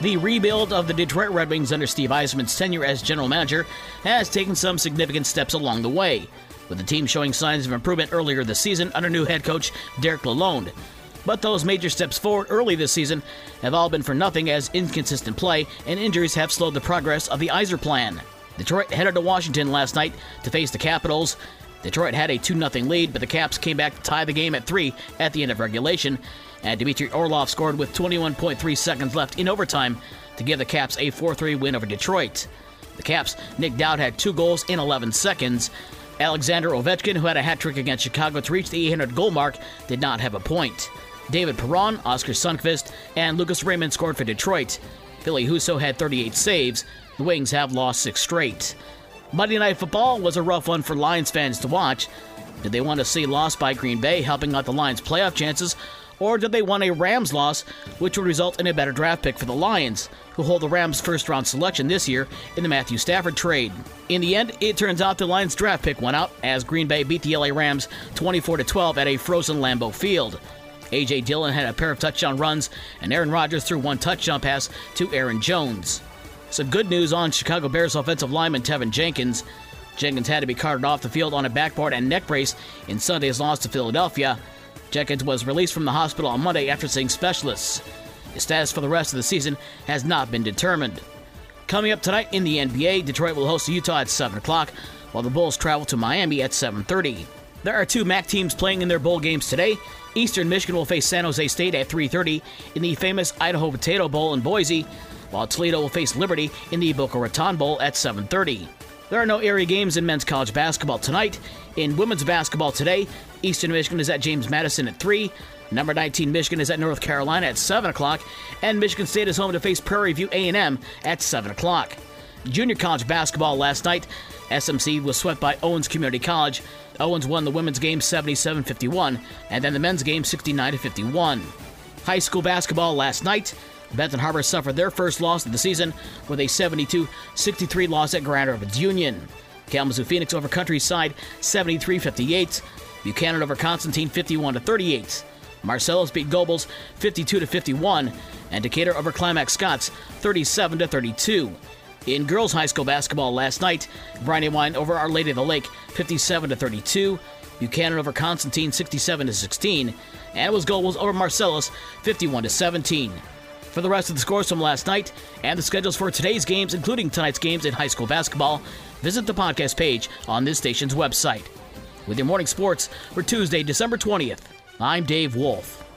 The rebuild of the Detroit Red Wings under Steve Yzerman's tenure as general manager has taken some significant steps along the way, with the team showing signs of improvement earlier this season under new head coach Derek Lalonde. But those major steps forward early this season have all been for nothing as inconsistent play and injuries have slowed the progress of the Yzer plan. Detroit headed to Washington last night to face the Capitals. Detroit had a 2 0 lead, but the Caps came back to tie the game at 3 at the end of regulation, and Dmitry Orlov scored with 21.3 seconds left in overtime to give the Caps a 4 3 win over Detroit. The Caps, Nic Dowd had two goals in 11 seconds. Alexander Ovechkin, who had a hat trick against Chicago to reach the 800 goal mark, did not have a point. David Perron, Oskar Sundqvist, and Lucas Raymond scored for Detroit. Ville Husso had 38 saves. The Wings have lost six straight. Monday Night Football was a rough one for Lions fans to watch. Did they want to see loss by Green Bay helping out the Lions' playoff chances, or did they want a Rams loss, which would result in a better draft pick for the Lions, who hold the Rams' first round selection this year in the Matthew Stafford trade? In the end, it turns out the Lions' draft pick went out as Green Bay beat the LA Rams 24 12 at a frozen Lambeau Field. A.J. Dillon had a pair of touchdown runs, and Aaron Rodgers threw one touchdown pass to Aaron Jones. Some good news on Chicago Bears offensive lineman Teven Jenkins. Jenkins had to be carted off the field on a backboard and neck brace in Sunday's loss to Philadelphia. Jenkins was released from the hospital on Monday after seeing specialists. His status for the rest of the season has not been determined. Coming up tonight in the NBA, Detroit will host Utah at 7 o'clock, while the Bulls travel to Miami at 7:30. There are two MAC teams playing in their bowl games today. Eastern Michigan will face San Jose State at 3:30 in the famous Idaho Potato Bowl in Boise, while Toledo will face Liberty in the Boca Raton Bowl at 7:30. There are no area games in men's college basketball tonight. In women's basketball today, Eastern Michigan is at James Madison at 3. Number 19 Michigan is at North Carolina at 7 o'clock, and Michigan State is home to face Prairie View A&M at 7 o'clock. Junior college basketball last night, SMC was swept by Owens Community College. Owens won the women's game 77-51, and then the men's game 69-51. High school basketball last night, Benton Harbor suffered their first loss of the season with a 72-63 loss at Grand Rapids Union. Kalamazoo Phoenix over Countryside 73-58. Buchanan over Constantine 51-38. Marcellus beat Gobles 52-51, and Decatur over Climax Scotts 37-32. In girls high school basketball last night, Brandywine over Our Lady of the Lake 57-32. Buchanan over Constantine 67-16, and it was Gobles over Marcellus 51-17. For the rest of the scores from last night and the schedules for today's games, including tonight's games in high school basketball, visit the podcast page on this station's website. With your morning sports for Tuesday, December 20th, I'm Dave Wolf.